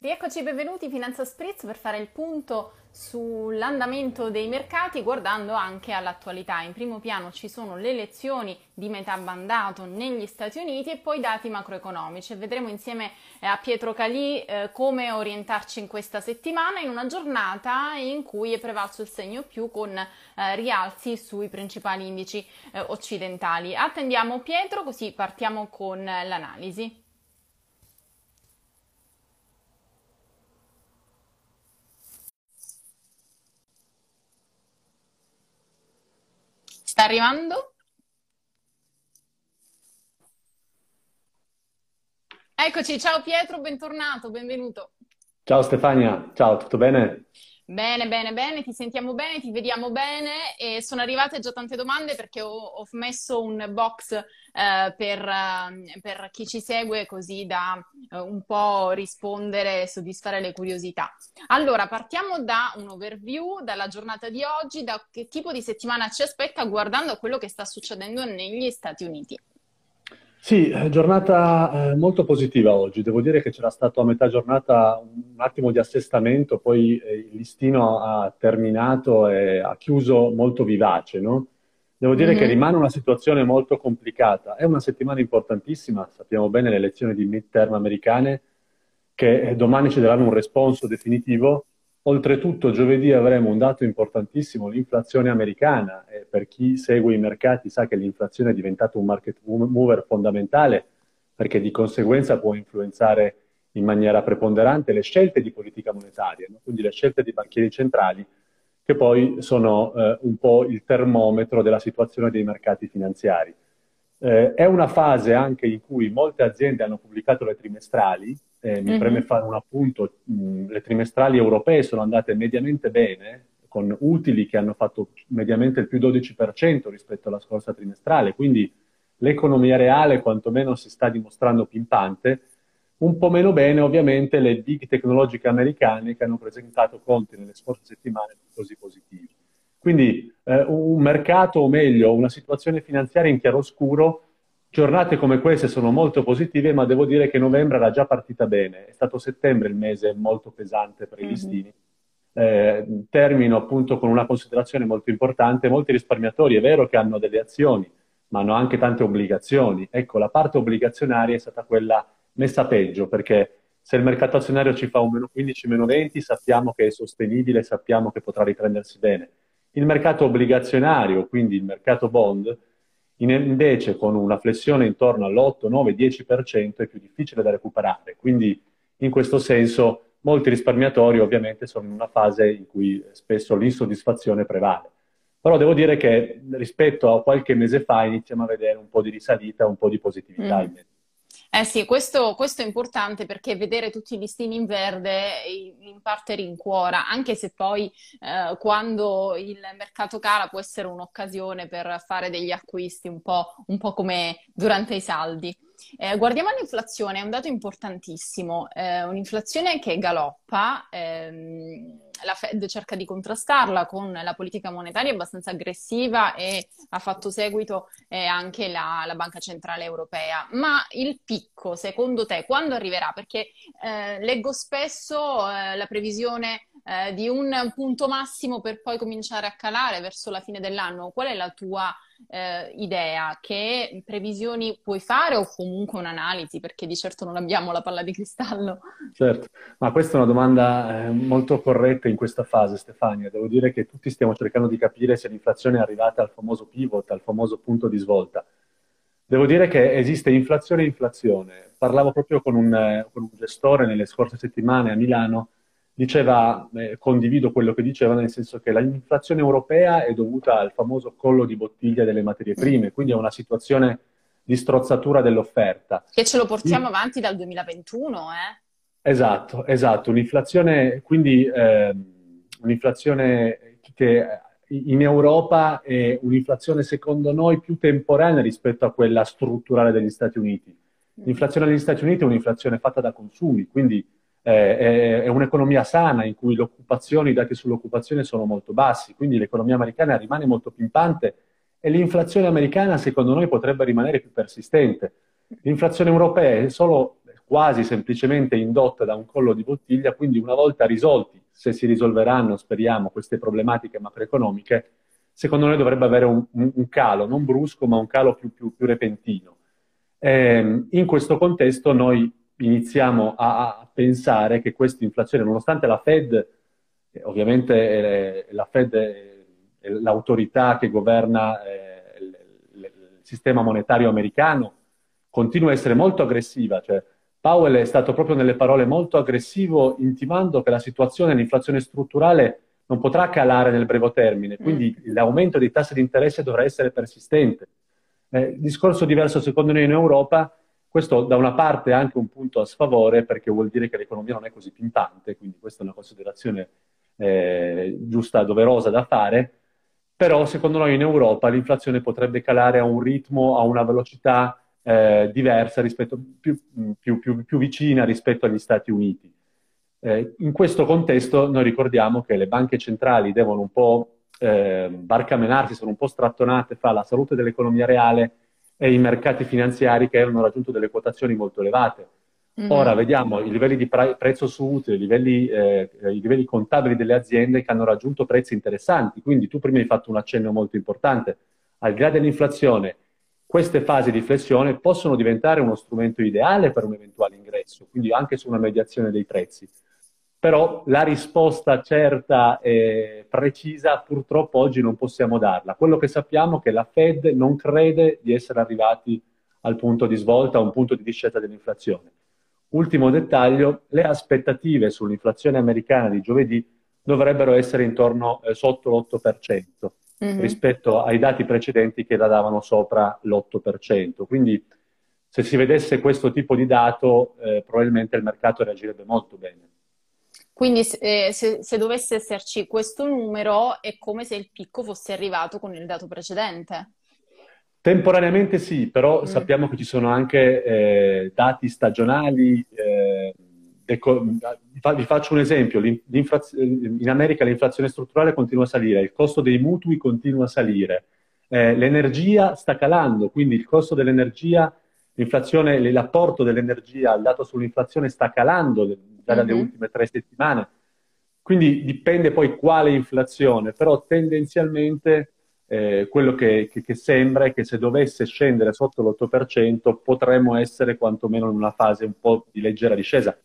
Rieccoci, benvenuti Finanza Spritz per fare il punto sull'andamento dei mercati guardando anche all'attualità. In primo piano ci sono le elezioni di metà mandato negli Stati Uniti e poi dati macroeconomici. Vedremo insieme eh, a Pietro Calì eh, come orientarci in questa settimana in una giornata in cui è prevalso il segno più con eh, rialzi sui principali indici eh, occidentali. Attendiamo Pietro così partiamo con l'analisi. Sta arrivando? Eccoci, ciao Pietro, bentornato, benvenuto. Ciao Stefania, ciao, tutto bene? Bene, bene, bene, ti sentiamo bene, ti vediamo bene e sono arrivate già tante domande perché ho, ho messo un box eh, per, eh, per, chi ci segue così da eh, un po' rispondere e soddisfare le curiosità. Allora, partiamo da un overview, dalla giornata di oggi, da che tipo di settimana ci aspetta guardando quello che sta succedendo negli Stati Uniti. Sì, eh, giornata eh, molto positiva oggi. Devo dire che c'era stato a metà giornata un attimo di assestamento, poi eh, il listino ha terminato e ha chiuso molto vivace, no? Devo dire mm-hmm. che rimane una situazione molto complicata. È una settimana importantissima, sappiamo bene le elezioni di midterm americane, che domani ci daranno un responso definitivo Oltretutto giovedì avremo un dato importantissimo, l'inflazione americana. E per chi segue i mercati sa che l'inflazione è diventato un market mover fondamentale perché di conseguenza può influenzare in maniera preponderante le scelte di politica monetaria, no? quindi le scelte dei banchieri centrali, che poi sono eh, un po' il termometro della situazione dei mercati finanziari. Eh, è una fase anche in cui molte aziende hanno pubblicato le trimestrali, eh, mi mm-hmm. preme fare un appunto, mh, le trimestrali europee sono andate mediamente bene, con utili che hanno fatto mediamente il più 12% rispetto alla scorsa trimestrale, quindi l'economia reale quantomeno si sta dimostrando pimpante, un po' meno bene ovviamente le big tecnologiche americane che hanno presentato conti nelle scorse settimane così positivi. Quindi eh, un mercato, o meglio, una situazione finanziaria in chiaroscuro, giornate come queste sono molto positive, ma devo dire che novembre era già partita bene. È stato settembre il mese molto pesante per i mm-hmm. listini. Eh, termino appunto con una considerazione molto importante. Molti risparmiatori è vero che hanno delle azioni, ma hanno anche tante obbligazioni. Ecco, la parte obbligazionaria è stata quella messa peggio, perché se il mercato azionario ci fa un meno 15, meno 20, sappiamo che è sostenibile, sappiamo che potrà riprendersi bene. Il mercato obbligazionario, quindi il mercato bond, invece con una flessione intorno all'8, 9, 10% è più difficile da recuperare. Quindi in questo senso molti risparmiatori ovviamente sono in una fase in cui spesso l'insoddisfazione prevale. Però devo dire che rispetto a qualche mese fa iniziamo a vedere un po' di risalita, un po' di positività. Mm. Eh sì, questo, questo, è importante perché vedere tutti i listini in verde in parte rincuora, anche se poi eh, quando il mercato cala può essere un'occasione per fare degli acquisti un po', un po come durante i saldi. Eh, guardiamo l'inflazione, è un dato importantissimo, eh, un'inflazione che galoppa. Ehm, la Fed cerca di contrastarla con la politica monetaria abbastanza aggressiva e ha fatto seguito eh, anche la, la, Banca Centrale Europea. Ma il picco, secondo te, quando arriverà? Perché eh, leggo spesso eh, la previsione eh, di un punto massimo per poi cominciare a calare verso la fine dell'anno. Qual è la tua eh, idea? Che previsioni puoi fare o comunque un'analisi? Perché di certo non abbiamo la palla di cristallo. Certo, ma questa è una domanda eh, molto corretta in questa fase, Stefania. Devo dire che tutti stiamo cercando di capire se l'inflazione è arrivata al famoso pivot, al famoso punto di svolta. Devo dire che esiste inflazione e inflazione. Parlavo proprio con un, eh, con un gestore nelle scorse settimane a Milano diceva, eh, condivido quello che diceva, nel senso che l'inflazione europea è dovuta al famoso collo di bottiglia delle materie prime, quindi è una situazione di strozzatura dell'offerta. Che ce lo portiamo sì. avanti dal 2021, eh? Esatto, esatto. Un'inflazione, quindi eh, un'inflazione che in Europa è un'inflazione secondo noi più temporanea rispetto a quella strutturale degli Stati Uniti. L'inflazione negli Stati Uniti è un'inflazione fatta da consumi, quindi è un'economia sana in cui i dati sull'occupazione sono molto bassi, quindi l'economia americana rimane molto pimpante e l'inflazione americana secondo noi potrebbe rimanere più persistente. L'inflazione europea è solo quasi semplicemente indotta da un collo di bottiglia, quindi una volta risolti, se si risolveranno, speriamo, queste problematiche macroeconomiche, secondo noi dovrebbe avere un, un calo, non brusco, ma un calo più, più, più repentino. Eh, in questo contesto noi iniziamo a, a pensare che questa inflazione, nonostante la Fed, eh, ovviamente eh, la Fed è l'autorità che governa eh, il, il, sistema monetario americano, continua a essere molto aggressiva, cioè Powell è stato proprio nelle parole molto aggressivo intimando che la situazione dell'inflazione strutturale non potrà calare nel breve termine, quindi mm. l'aumento dei tassi di interesse dovrà essere persistente. Eh, discorso diverso secondo noi in Europa, questo da una parte è anche un punto a sfavore perché vuol dire che l'economia non è così pimpante, quindi questa è una considerazione eh, giusta, doverosa da fare, però secondo noi in Europa l'inflazione potrebbe calare a un ritmo, a una velocità eh, diversa, rispetto, più, più, più, più, vicina rispetto agli Stati Uniti. Eh, in questo contesto noi ricordiamo che le banche centrali devono un po' eh, barcamenarsi, sono un po' strattonate fra la salute dell'economia reale e i mercati finanziari che hanno raggiunto delle quotazioni molto elevate. Mm-hmm. Ora vediamo i livelli di pre- prezzo su utile, i livelli, eh, i livelli contabili delle aziende che hanno raggiunto prezzi interessanti. Quindi tu prima hai fatto un accenno molto importante. Al di là dell'inflazione, queste fasi di flessione possono diventare uno strumento ideale per un eventuale ingresso, quindi anche su una mediazione dei prezzi però la risposta certa e precisa purtroppo oggi non possiamo darla. Quello che sappiamo è che la Fed non crede di essere arrivati al punto di svolta, a un punto di discesa dell'inflazione. Ultimo dettaglio, le aspettative sull'inflazione americana di giovedì dovrebbero essere intorno eh, sotto l'8% mm-hmm. rispetto ai dati precedenti che la davano sopra l'8%. Quindi se si vedesse questo tipo di dato, eh, probabilmente il mercato reagirebbe molto bene. Quindi eh, se, se, dovesse esserci questo numero è come se il picco fosse arrivato con il dato precedente. Temporaneamente sì, però mm. sappiamo che ci sono anche eh, dati stagionali. Eh, deco- vi faccio un esempio, in America l'inflazione strutturale continua a salire, il costo dei mutui continua a salire, eh, l'energia sta calando, quindi il costo dell'energia, l'inflazione, l'apporto dell'energia al dato sull'inflazione sta calando dalle mm-hmm. ultime tre settimane. Quindi dipende poi quale inflazione, però tendenzialmente eh, quello che, che, che, sembra è che se dovesse scendere sotto l'8% potremmo essere quantomeno in una fase un po' di leggera discesa.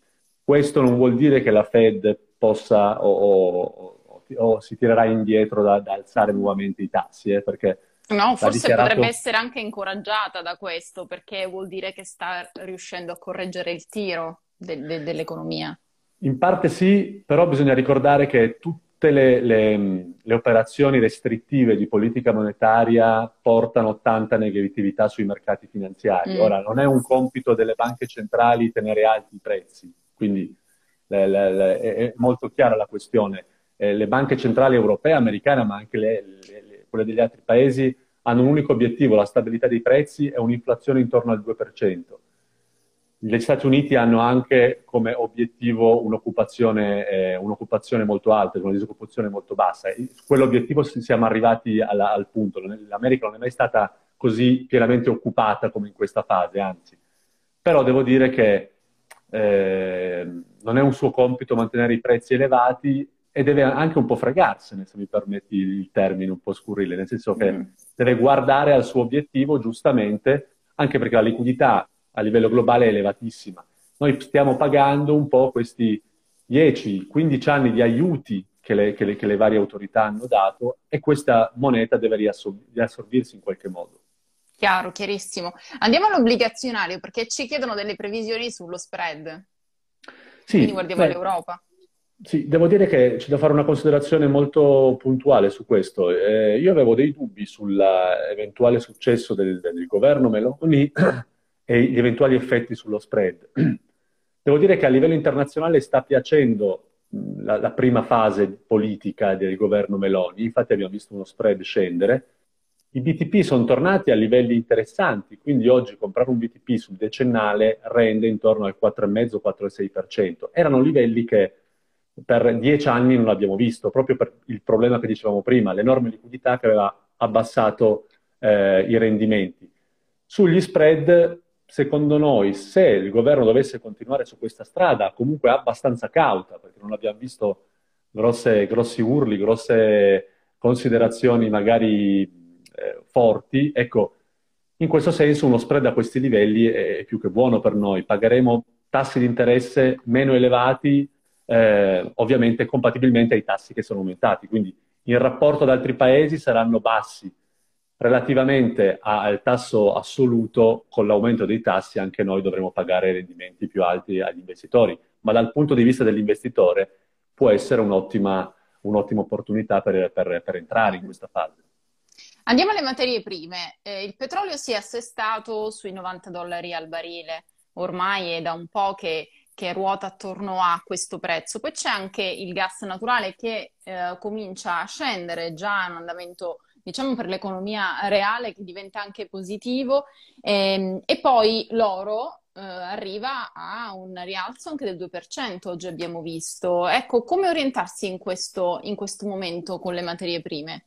Questo non vuol dire che la Fed possa o, o, o, si tirerà indietro da, da, alzare nuovamente i tassi, eh, perché No, forse dichiarato... potrebbe essere anche incoraggiata da questo, perché vuol dire che sta riuscendo a correggere il tiro de- de- dell'economia? In parte sì, però bisogna ricordare che tutte le, le, le, operazioni restrittive di politica monetaria portano tanta negatività sui mercati finanziari. Mm. Ora, non è un compito delle banche centrali tenere alti i prezzi, quindi le, è molto chiara la questione. Eh, le banche centrali europee, americane, ma anche quelle degli altri paesi, hanno un unico obiettivo, la stabilità dei prezzi e un'inflazione intorno al 2% gli Stati Uniti hanno anche come obiettivo un'occupazione, eh, un'occupazione molto alta, una disoccupazione molto bassa. Quell'obiettivo siamo arrivati alla, al punto. L'America non è mai stata così pienamente occupata come in questa fase, anzi. Però devo dire che eh, non è un suo compito mantenere i prezzi elevati e deve anche un po' fregarsene, se mi permetti il termine un po' scurrile, nel senso che mm. deve guardare al suo obiettivo giustamente, anche perché la liquidità a livello globale è elevatissima. Noi stiamo pagando un po' questi 10-15 anni di aiuti che le, che, le, che le, varie autorità hanno dato e questa moneta deve riassorbirsi in qualche modo. Chiaro, chiarissimo. Andiamo all'obbligazionario perché ci chiedono delle previsioni sullo spread. Sì, Quindi guardiamo beh, all'Europa. Sì, devo dire che c'è da fare una considerazione molto puntuale su questo. Eh, io avevo dei dubbi sull'eventuale successo del, del governo Meloni e gli eventuali effetti sullo spread. Devo dire che a livello internazionale sta piacendo la, la, prima fase politica del governo Meloni, infatti abbiamo visto uno spread scendere. I BTP sono tornati a livelli interessanti, quindi oggi comprare un BTP sul decennale rende intorno al 4,5-4,6%. Erano livelli che per dieci anni non abbiamo visto, proprio per il problema che dicevamo prima, l'enorme liquidità che aveva abbassato eh, i rendimenti. Sugli spread secondo noi, se il governo dovesse continuare su questa strada, comunque abbastanza cauta, perché non abbiamo visto grosse, grossi urli, grosse considerazioni magari eh, forti, ecco, in questo senso uno spread a questi livelli è, più che buono per noi. Pagheremo tassi di interesse meno elevati, eh, ovviamente compatibilmente ai tassi che sono aumentati. Quindi in rapporto ad altri paesi saranno bassi relativamente al tasso assoluto, con l'aumento dei tassi anche noi dovremo pagare rendimenti più alti agli investitori, ma dal punto di vista dell'investitore può essere un'ottima, un'ottima opportunità per, per, per, entrare in questa fase. Andiamo alle materie prime. Eh, il petrolio si è assestato sui 90 dollari al barile, ormai è da un po' che, che ruota attorno a questo prezzo. Poi c'è anche il gas naturale che eh, comincia a scendere, già è un andamento diciamo per l'economia reale che diventa anche positivo ehm, e poi l'oro eh, arriva a un rialzo anche del 2%, oggi abbiamo visto. Ecco, come orientarsi in questo, in questo momento con le materie prime?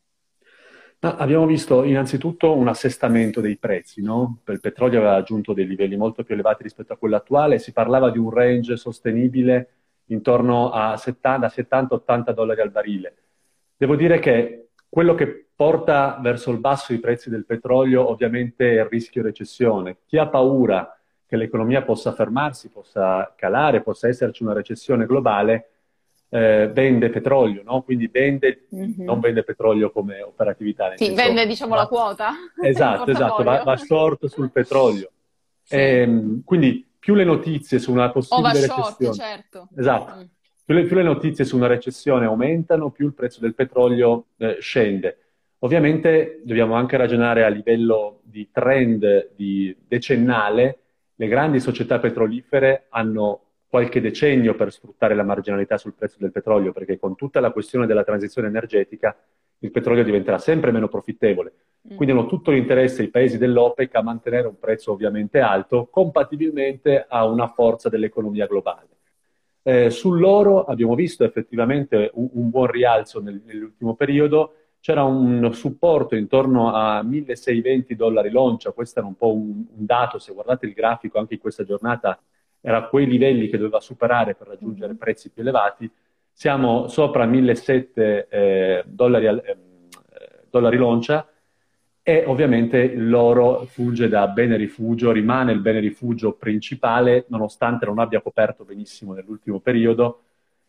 No, abbiamo visto innanzitutto un assestamento dei prezzi, no? Il petrolio aveva raggiunto dei livelli molto più elevati rispetto a quello attuale, si parlava di un range sostenibile intorno a 70-80 dollari al barile. Devo dire che quello che porta verso il basso i prezzi del petrolio ovviamente è il rischio recessione. Chi ha paura che l'economia possa fermarsi, possa calare, possa esserci una recessione globale, eh, vende petrolio, no? quindi vende, mm-hmm. non vende petrolio come operatività. Sì, senso, vende diciamo va, la quota. Esatto, esatto, va, va short sul petrolio. Sì. E, ehm, quindi più le notizie su una possibile oh, recessione... Short, certo. Esatto. Mm. Più le, più le, notizie su una recessione aumentano, più il prezzo del petrolio eh, scende. Ovviamente dobbiamo anche ragionare a livello di trend di decennale. Le grandi società petrolifere hanno qualche decennio per sfruttare la marginalità sul prezzo del petrolio, perché con tutta la questione della transizione energetica il petrolio diventerà sempre meno profittevole. Mm. Quindi hanno tutto l'interesse i paesi dell'OPEC a mantenere un prezzo ovviamente alto, compatibilmente a una forza dell'economia globale. Eh, sull'oro abbiamo visto effettivamente un, un buon rialzo nel, nell'ultimo periodo, c'era un supporto intorno a 1620 dollari l'oncia, questo era un po' un, un, dato, se guardate il grafico anche in questa giornata era a quei livelli che doveva superare per raggiungere mm-hmm. prezzi più elevati, siamo sopra 1700 eh, dollari, eh, dollari l'oncia e ovviamente l'oro funge da bene rifugio, rimane il bene rifugio principale nonostante non abbia coperto benissimo nell'ultimo periodo,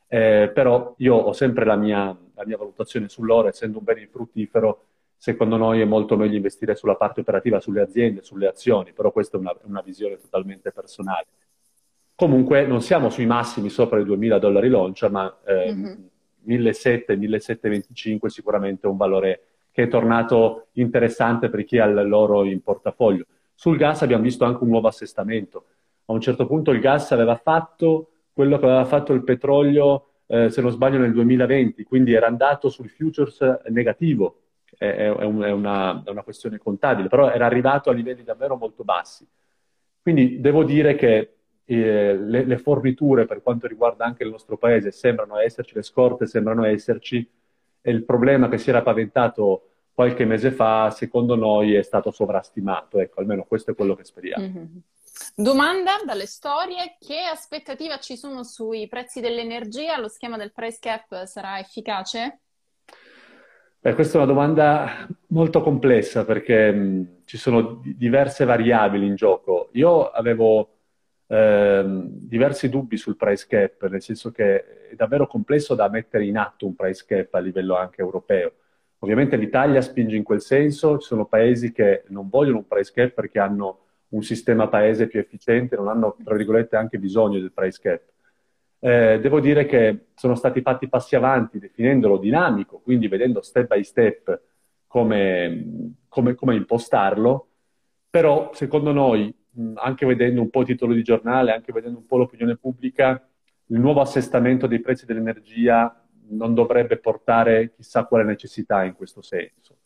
eh, però io ho sempre la mia, la mia valutazione sull'oro, essendo un bene fruttifero, secondo noi è molto meglio investire sulla parte operativa, sulle aziende, sulle azioni, però questa è una, una visione totalmente personale. Comunque non siamo sui massimi sopra i 2000 dollari l'oncia, ma eh, mm-hmm. 1700-1725 sicuramente è un valore che è tornato interessante per chi ha l'oro in portafoglio. Sul gas abbiamo visto anche un nuovo assestamento. A un certo punto il gas aveva fatto quello che aveva fatto il petrolio, eh, se non sbaglio, nel 2020, quindi era andato sul futures negativo, è, è, un, è, una, è una questione contabile, però era arrivato a livelli davvero molto bassi. Quindi devo dire che eh, le, le, forniture per quanto riguarda anche il nostro paese sembrano esserci, le scorte sembrano esserci il problema che si era paventato qualche mese fa, secondo noi, è stato sovrastimato. Ecco, almeno questo è quello che speriamo. Mm-hmm. Domanda dalle storie, che aspettativa ci sono sui prezzi dell'energia? Lo schema del price cap sarà efficace? Beh, questa è una domanda molto complessa perché mh, ci sono diverse variabili in gioco. Io avevo ehm, diversi dubbi sul price cap, nel senso che è davvero complesso da mettere in atto un price cap a livello anche europeo. Ovviamente l'Italia spinge in quel senso, ci sono paesi che non vogliono un price cap perché hanno un sistema paese più efficiente, non hanno, tra virgolette, anche bisogno del price cap. Eh, devo dire che sono stati fatti passi avanti definendolo dinamico, quindi vedendo step by step come, come, come impostarlo, però secondo noi anche vedendo un po' i titoli di giornale, anche vedendo un po' l'opinione pubblica, il nuovo assestamento dei prezzi dell'energia non dovrebbe portare chissà quale necessità in questo senso.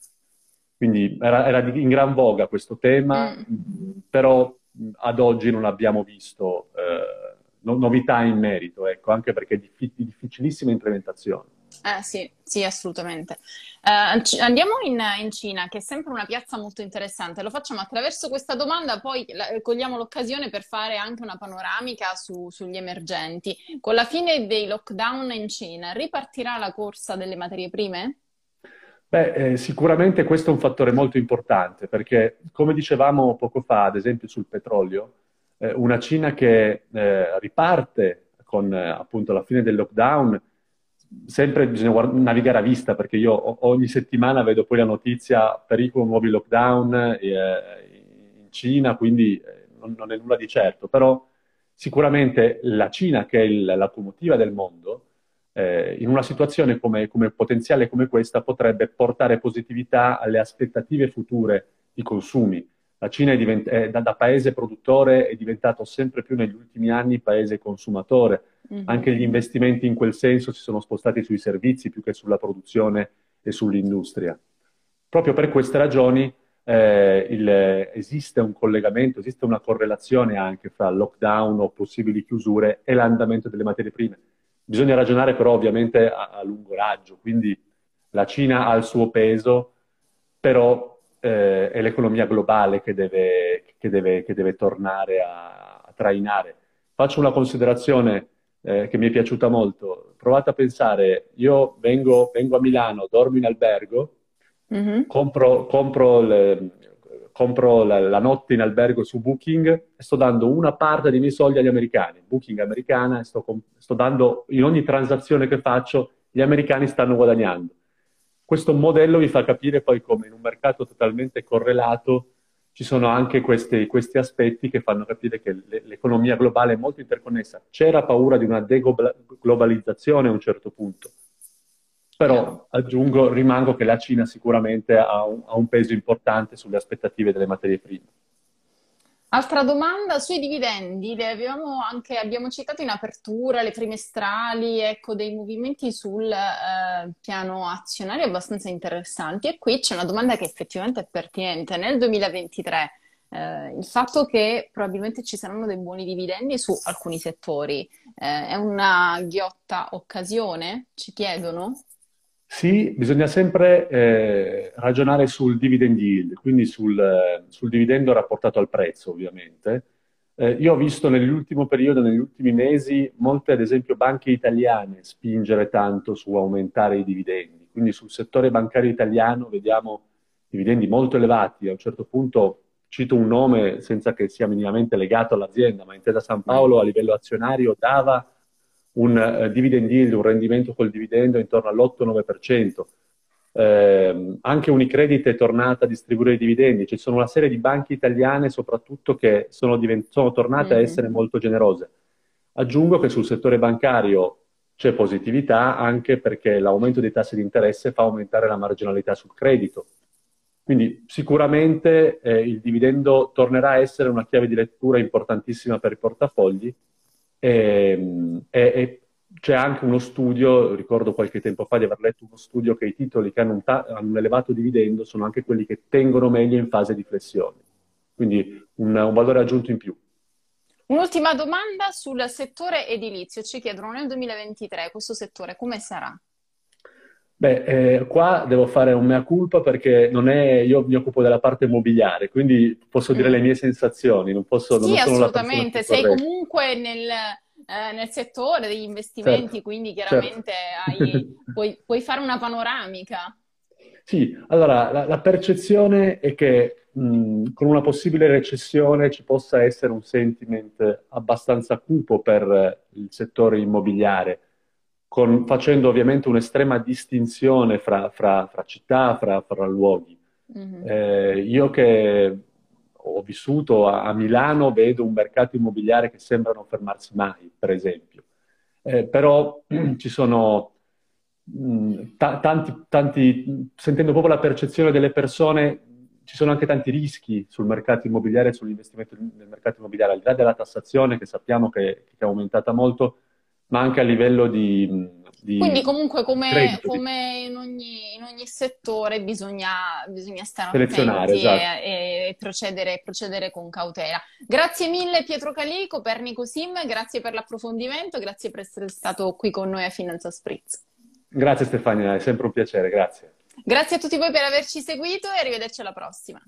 Quindi era, era in gran voga questo tema, mm. però ad oggi non abbiamo visto eh, no, novità in merito, ecco, anche perché è diffi- difficilissima implementazione. Eh sì, sì, assolutamente. Eh, andiamo in, in, Cina, che è sempre una piazza molto interessante. Lo facciamo attraverso questa domanda, poi la, cogliamo l'occasione per fare anche una panoramica su, sugli emergenti. Con la fine dei lockdown in Cina, ripartirà la corsa delle materie prime? Beh, eh, sicuramente questo è un fattore molto importante perché, come dicevamo poco fa, ad esempio sul petrolio, eh, una Cina che eh, riparte con appunto la fine del lockdown, sempre bisogna guard- navigare a vista perché io ogni settimana vedo poi la notizia pericolo nuovi lockdown eh, in Cina, quindi eh, non, non, è nulla di certo, però sicuramente la Cina, che è il, la locomotiva del mondo, eh, in una situazione come, come, potenziale come questa potrebbe portare positività alle aspettative future di consumi. La Cina è divent- è, da, da, paese produttore è diventato sempre più negli ultimi anni paese consumatore. Mm-hmm. Anche gli investimenti in quel senso si sono spostati sui servizi più che sulla produzione e sull'industria. Proprio per queste ragioni eh, il, esiste un collegamento, esiste una correlazione anche fra lockdown o possibili chiusure e l'andamento delle materie prime. Bisogna ragionare però ovviamente a, a lungo raggio, quindi la Cina ha il suo peso, però eh, è l'economia globale che deve, che deve, che deve tornare a, a, trainare. Faccio una considerazione eh, che mi è piaciuta molto. Provate a pensare, io vengo, vengo a Milano, dormo in albergo, mm-hmm. compro, compro le, compro la, la, notte in albergo su Booking e sto dando una parte dei miei soldi agli americani. Booking americana sto, sto dando, in ogni transazione che faccio, gli americani stanno guadagnando. Questo modello vi fa capire poi come in un mercato totalmente correlato ci sono anche questi, questi aspetti che fanno capire che l'economia globale è molto interconnessa. C'era paura di una deglobalizzazione a un certo punto però aggiungo, rimango che la Cina sicuramente ha un, ha un peso importante sulle aspettative delle materie prime. Altra domanda sui dividendi, anche, abbiamo citato in apertura le trimestrali, ecco, dei movimenti sul eh, piano azionario abbastanza interessanti e qui c'è una domanda che effettivamente è pertinente. Nel 2023 eh, il fatto che probabilmente ci saranno dei buoni dividendi su alcuni settori eh, è una ghiotta occasione? Ci chiedono? Sì, bisogna sempre eh, ragionare sul dividend yield, quindi sul, sul, dividendo rapportato al prezzo, ovviamente. Eh, io ho visto nell'ultimo periodo, negli ultimi mesi, molte, ad esempio, banche italiane spingere tanto su aumentare i dividendi. Quindi sul settore bancario italiano vediamo dividendi molto elevati. A un certo punto cito un nome senza che sia minimamente legato all'azienda, ma Intesa San Paolo a livello azionario dava un uh, dividend yield, un rendimento col dividendo intorno all'8-9%. Eh, anche Unicredit è tornata a distribuire i dividendi, ci sono una serie di banche italiane soprattutto che sono, divent- sono tornate mm. a essere molto generose. Aggiungo che sul settore bancario c'è positività anche perché l'aumento dei tassi di interesse fa aumentare la marginalità sul credito. Quindi sicuramente eh, il dividendo tornerà a essere una chiave di lettura importantissima per i portafogli e, e, e, c'è anche uno studio, ricordo qualche tempo fa di aver letto uno studio che i titoli che hanno un, ta- hanno un elevato dividendo sono anche quelli che tengono meglio in fase di flessione. Quindi un, un valore aggiunto in più. Un'ultima domanda sul settore edilizio. Ci chiedono nel 2023 questo settore come sarà? Beh, eh, qua devo fare un mea culpa perché non è, io mi occupo della parte immobiliare, quindi posso dire mm. le mie sensazioni, non posso... Sì, non assolutamente, sei comunque nel, eh, nel, settore degli investimenti, certo, quindi chiaramente certo. hai, puoi, puoi, fare una panoramica. Sì, allora la, la percezione è che mh, con una possibile recessione ci possa essere un sentiment abbastanza cupo per il settore immobiliare con, facendo ovviamente un'estrema distinzione fra, fra, fra città, fra, fra luoghi. Mm-hmm. Eh, io che ho vissuto a, a, Milano vedo un mercato immobiliare che sembra non fermarsi mai, per esempio. Eh, però ci sono mh, mm, t- tanti, tanti, sentendo proprio la percezione delle persone, ci sono anche tanti rischi sul mercato immobiliare sull'investimento nel mercato immobiliare, al di là della tassazione che sappiamo che, che è aumentata molto, ma anche a livello di, di Quindi comunque come, come in, ogni, in, ogni, settore bisogna, bisogna stare attenti esatto. e, e procedere, procedere, con cautela. Grazie mille Pietro Calì, Copernico Sim, grazie per l'approfondimento, grazie per essere stato qui con noi a Finanza Spritz. Grazie Stefania, è sempre un piacere, grazie. Grazie a tutti voi per averci seguito e arrivederci alla prossima.